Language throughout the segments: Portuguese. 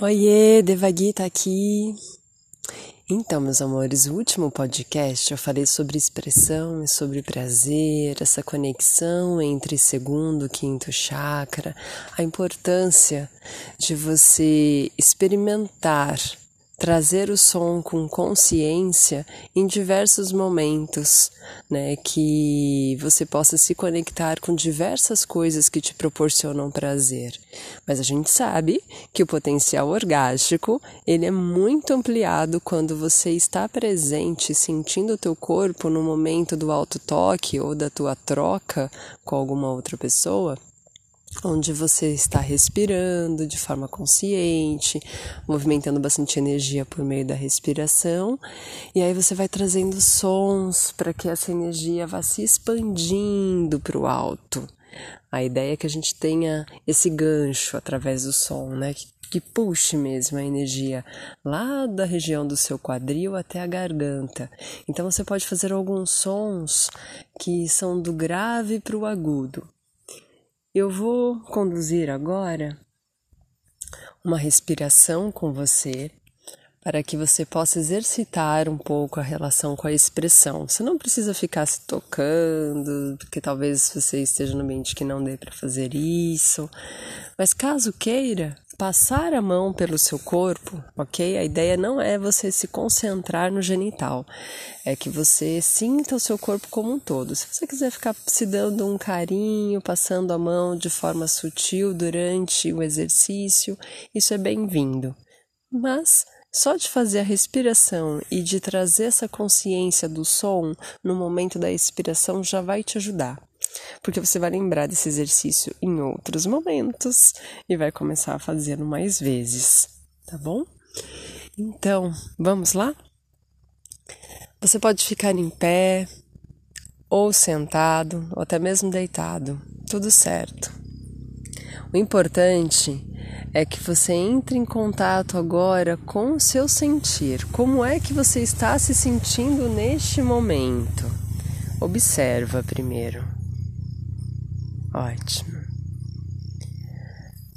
Oiê, Devagui tá aqui. Então, meus amores, o último podcast eu falei sobre expressão e sobre prazer, essa conexão entre segundo e quinto chakra, a importância de você experimentar trazer o som com consciência em diversos momentos, né? Que você possa se conectar com diversas coisas que te proporcionam prazer. Mas a gente sabe que o potencial orgástico, ele é muito ampliado quando você está presente, sentindo o teu corpo no momento do alto toque ou da tua troca com alguma outra pessoa onde você está respirando de forma consciente, movimentando bastante energia por meio da respiração, e aí você vai trazendo sons para que essa energia vá se expandindo para o alto. A ideia é que a gente tenha esse gancho através do som, né? Que, que puxe mesmo a energia lá da região do seu quadril até a garganta. Então você pode fazer alguns sons que são do grave para o agudo. Eu vou conduzir agora uma respiração com você para que você possa exercitar um pouco a relação com a expressão. Você não precisa ficar se tocando, porque talvez você esteja no ambiente que não dê para fazer isso. Mas caso queira, passar a mão pelo seu corpo, ok? A ideia não é você se concentrar no genital, é que você sinta o seu corpo como um todo. Se você quiser ficar se dando um carinho, passando a mão de forma sutil durante o exercício, isso é bem-vindo. Mas só de fazer a respiração e de trazer essa consciência do som no momento da expiração já vai te ajudar porque você vai lembrar desse exercício em outros momentos e vai começar a fazê-lo mais vezes, tá bom? Então, vamos lá? Você pode ficar em pé, ou sentado, ou até mesmo deitado, tudo certo. O importante é que você entre em contato agora com o seu sentir. Como é que você está se sentindo neste momento? Observa primeiro. Ótimo.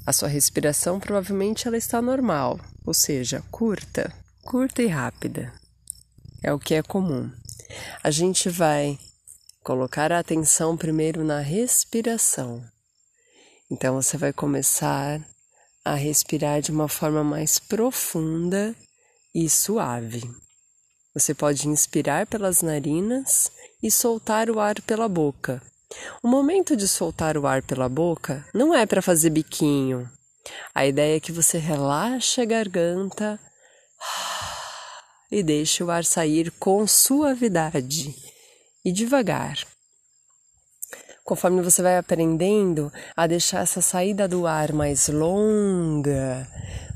A sua respiração provavelmente ela está normal, ou seja, curta, curta e rápida. É o que é comum. A gente vai colocar a atenção primeiro na respiração. Então você vai começar a respirar de uma forma mais profunda e suave. Você pode inspirar pelas narinas e soltar o ar pela boca, o momento de soltar o ar pela boca não é para fazer biquinho. A ideia é que você relaxe a garganta e deixe o ar sair com suavidade e devagar. Conforme você vai aprendendo a deixar essa saída do ar mais longa,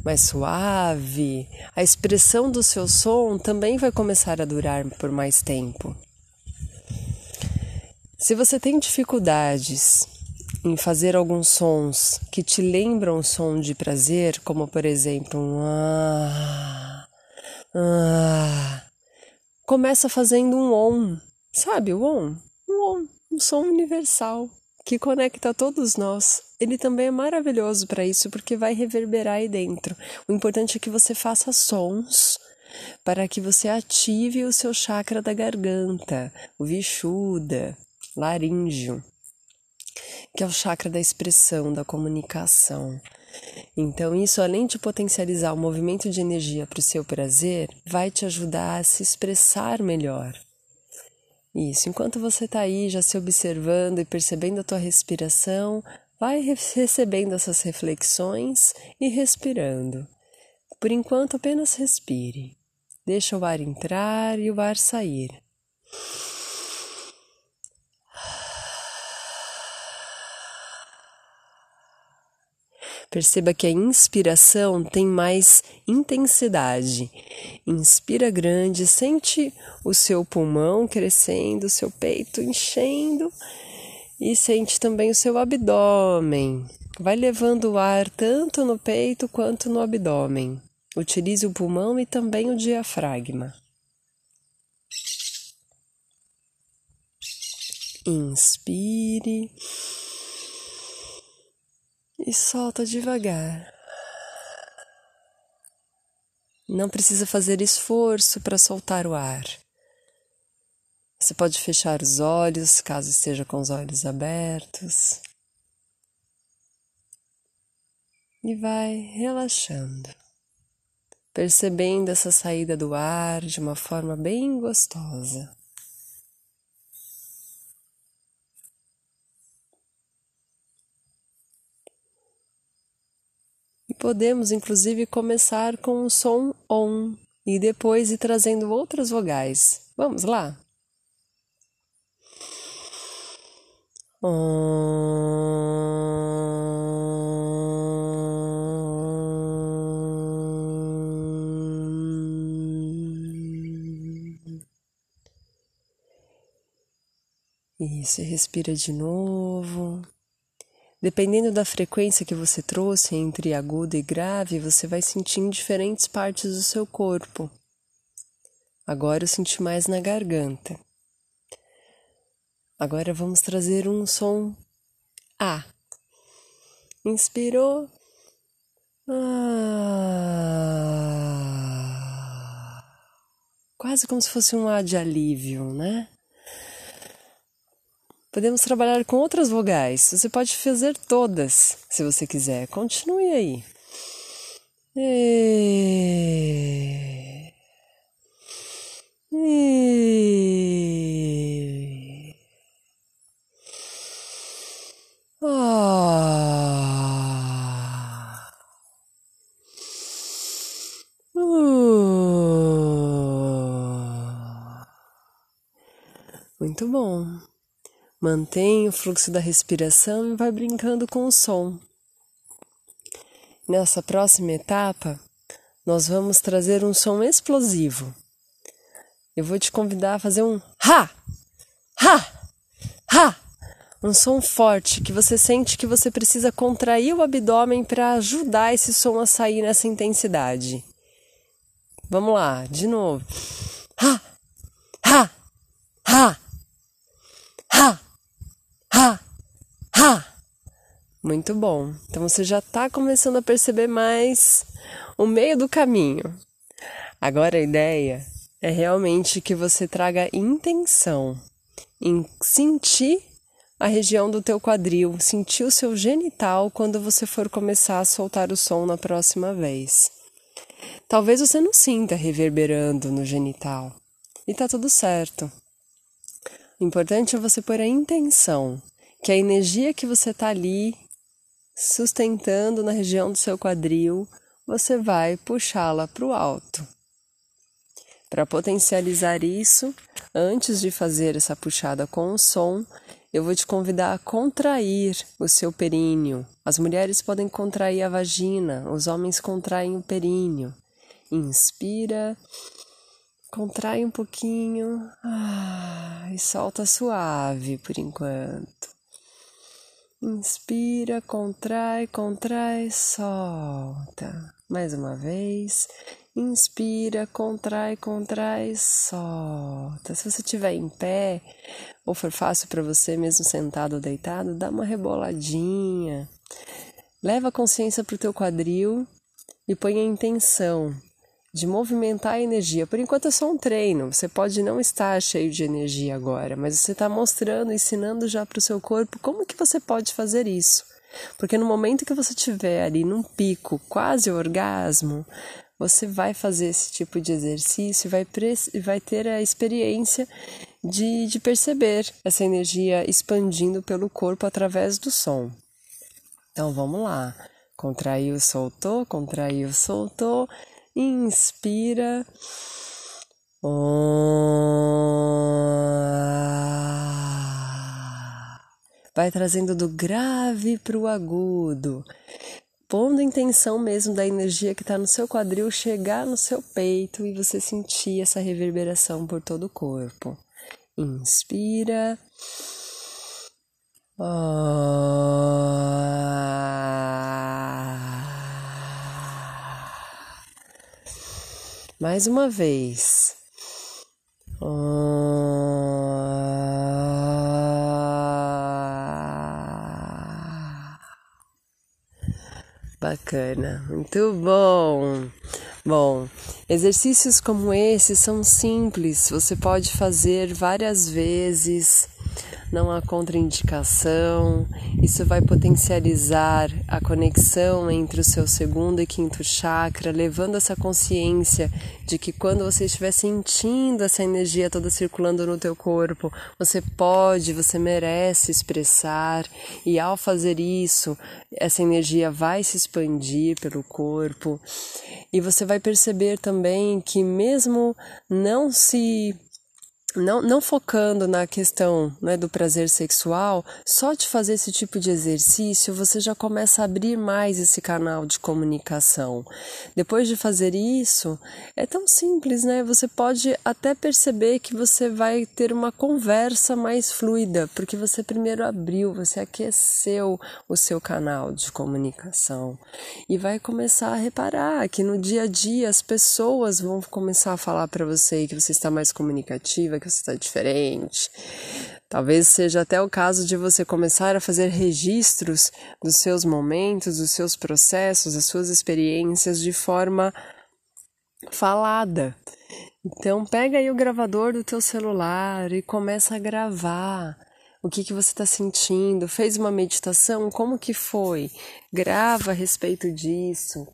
mais suave, a expressão do seu som também vai começar a durar por mais tempo. Se você tem dificuldades em fazer alguns sons que te lembram um som de prazer, como por exemplo um ah, ah, começa fazendo um on, sabe o on? Um on, um som universal que conecta todos nós. Ele também é maravilhoso para isso porque vai reverberar aí dentro. O importante é que você faça sons para que você ative o seu chakra da garganta, o vishuda, laríngeo, que é o chakra da expressão, da comunicação. Então, isso, além de potencializar o movimento de energia para o seu prazer, vai te ajudar a se expressar melhor. Isso, enquanto você está aí já se observando e percebendo a tua respiração, vai recebendo essas reflexões e respirando. Por enquanto, apenas respire. Deixa o ar entrar e o ar sair. Perceba que a inspiração tem mais intensidade. Inspira grande, sente o seu pulmão crescendo, o seu peito enchendo e sente também o seu abdômen. Vai levando o ar tanto no peito quanto no abdômen. Utilize o pulmão e também o diafragma. Inspire e solta devagar. Não precisa fazer esforço para soltar o ar. Você pode fechar os olhos caso esteja com os olhos abertos. E vai relaxando, percebendo essa saída do ar de uma forma bem gostosa. Podemos inclusive começar com um som ON e depois ir trazendo outras vogais. Vamos lá? Isso, respira de novo. Dependendo da frequência que você trouxe entre agudo e grave, você vai sentir em diferentes partes do seu corpo. Agora eu senti mais na garganta. Agora vamos trazer um som A. Inspirou. Ah. Quase como se fosse um A de alívio, né? Podemos trabalhar com outras vogais. Você pode fazer todas, se você quiser. Continue aí. E... E... Ah. Uh. Muito bom. Mantém o fluxo da respiração e vai brincando com o som. Nessa próxima etapa, nós vamos trazer um som explosivo. Eu vou te convidar a fazer um ha! Ha! Ha! Um som forte que você sente que você precisa contrair o abdômen para ajudar esse som a sair nessa intensidade. Vamos lá, de novo. Ha! Ha! Ha! Ha! Ha! Muito bom. Então você já está começando a perceber mais o meio do caminho. Agora a ideia é realmente que você traga intenção em sentir a região do teu quadril, sentir o seu genital quando você for começar a soltar o som na próxima vez. Talvez você não sinta reverberando no genital. E tá tudo certo. O importante é você pôr a intenção, que a energia que você está ali sustentando na região do seu quadril, você vai puxá-la para o alto. Para potencializar isso, antes de fazer essa puxada com o som, eu vou te convidar a contrair o seu períneo. As mulheres podem contrair a vagina, os homens contraem o períneo. Inspira Contrai um pouquinho ah, e solta suave por enquanto. Inspira, contrai, contrai, solta. Mais uma vez. Inspira, contrai, contrai, solta. Se você estiver em pé ou for fácil para você mesmo sentado ou deitado, dá uma reboladinha. Leva a consciência para o teu quadril e põe a intenção de movimentar a energia. Por enquanto é só um treino, você pode não estar cheio de energia agora, mas você está mostrando, ensinando já para o seu corpo como que você pode fazer isso. Porque no momento que você estiver ali num pico, quase orgasmo, você vai fazer esse tipo de exercício vai, vai ter a experiência de, de perceber essa energia expandindo pelo corpo através do som. Então vamos lá. Contraiu, soltou, contraiu, soltou inspira. Vai trazendo do grave para o agudo, pondo intenção mesmo da energia que está no seu quadril chegar no seu peito e você sentir essa reverberação por todo o corpo. Inspira. Mais uma vez. Bacana, muito bom. Bom, exercícios como esse são simples, você pode fazer várias vezes não há contraindicação. Isso vai potencializar a conexão entre o seu segundo e quinto chakra, levando essa consciência de que quando você estiver sentindo essa energia toda circulando no teu corpo, você pode, você merece expressar e ao fazer isso, essa energia vai se expandir pelo corpo e você vai perceber também que mesmo não se não, não focando na questão né, do prazer sexual, só de fazer esse tipo de exercício você já começa a abrir mais esse canal de comunicação. Depois de fazer isso, é tão simples, né? Você pode até perceber que você vai ter uma conversa mais fluida, porque você primeiro abriu, você aqueceu o seu canal de comunicação e vai começar a reparar que no dia a dia as pessoas vão começar a falar para você que você está mais comunicativa que você está diferente. Talvez seja até o caso de você começar a fazer registros dos seus momentos, dos seus processos, das suas experiências de forma falada. Então pega aí o gravador do teu celular e começa a gravar o que, que você está sentindo, fez uma meditação, como que foi? Grava a respeito disso,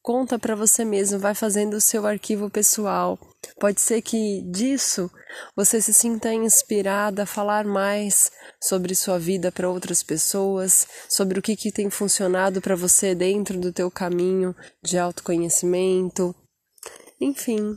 conta para você mesmo, vai fazendo o seu arquivo pessoal. Pode ser que disso você se sinta inspirada a falar mais sobre sua vida para outras pessoas, sobre o que, que tem funcionado para você dentro do teu caminho de autoconhecimento. Enfim,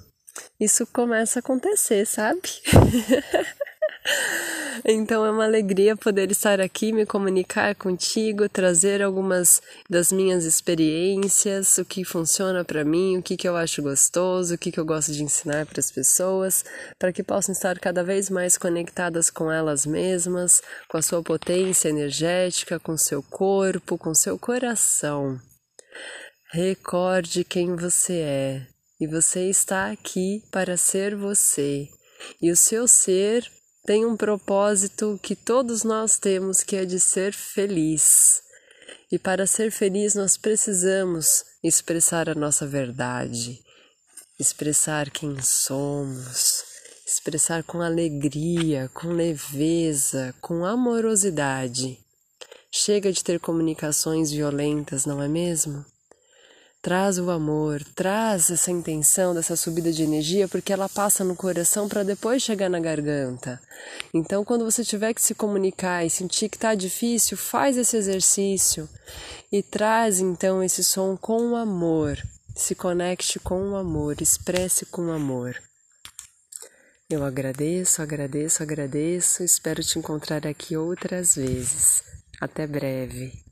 isso começa a acontecer, sabe? Então é uma alegria poder estar aqui, me comunicar contigo, trazer algumas das minhas experiências, o que funciona para mim, o que, que eu acho gostoso, o que, que eu gosto de ensinar para as pessoas, para que possam estar cada vez mais conectadas com elas mesmas, com a sua potência energética, com seu corpo, com seu coração. Recorde quem você é e você está aqui para ser você. E o seu ser tem um propósito que todos nós temos, que é de ser feliz. E para ser feliz, nós precisamos expressar a nossa verdade, expressar quem somos, expressar com alegria, com leveza, com amorosidade. Chega de ter comunicações violentas, não é mesmo? Traz o amor, traz essa intenção dessa subida de energia, porque ela passa no coração para depois chegar na garganta. Então, quando você tiver que se comunicar e sentir que está difícil, faz esse exercício e traz então esse som com amor. Se conecte com o amor, expresse com amor. Eu agradeço, agradeço, agradeço. Espero te encontrar aqui outras vezes. Até breve.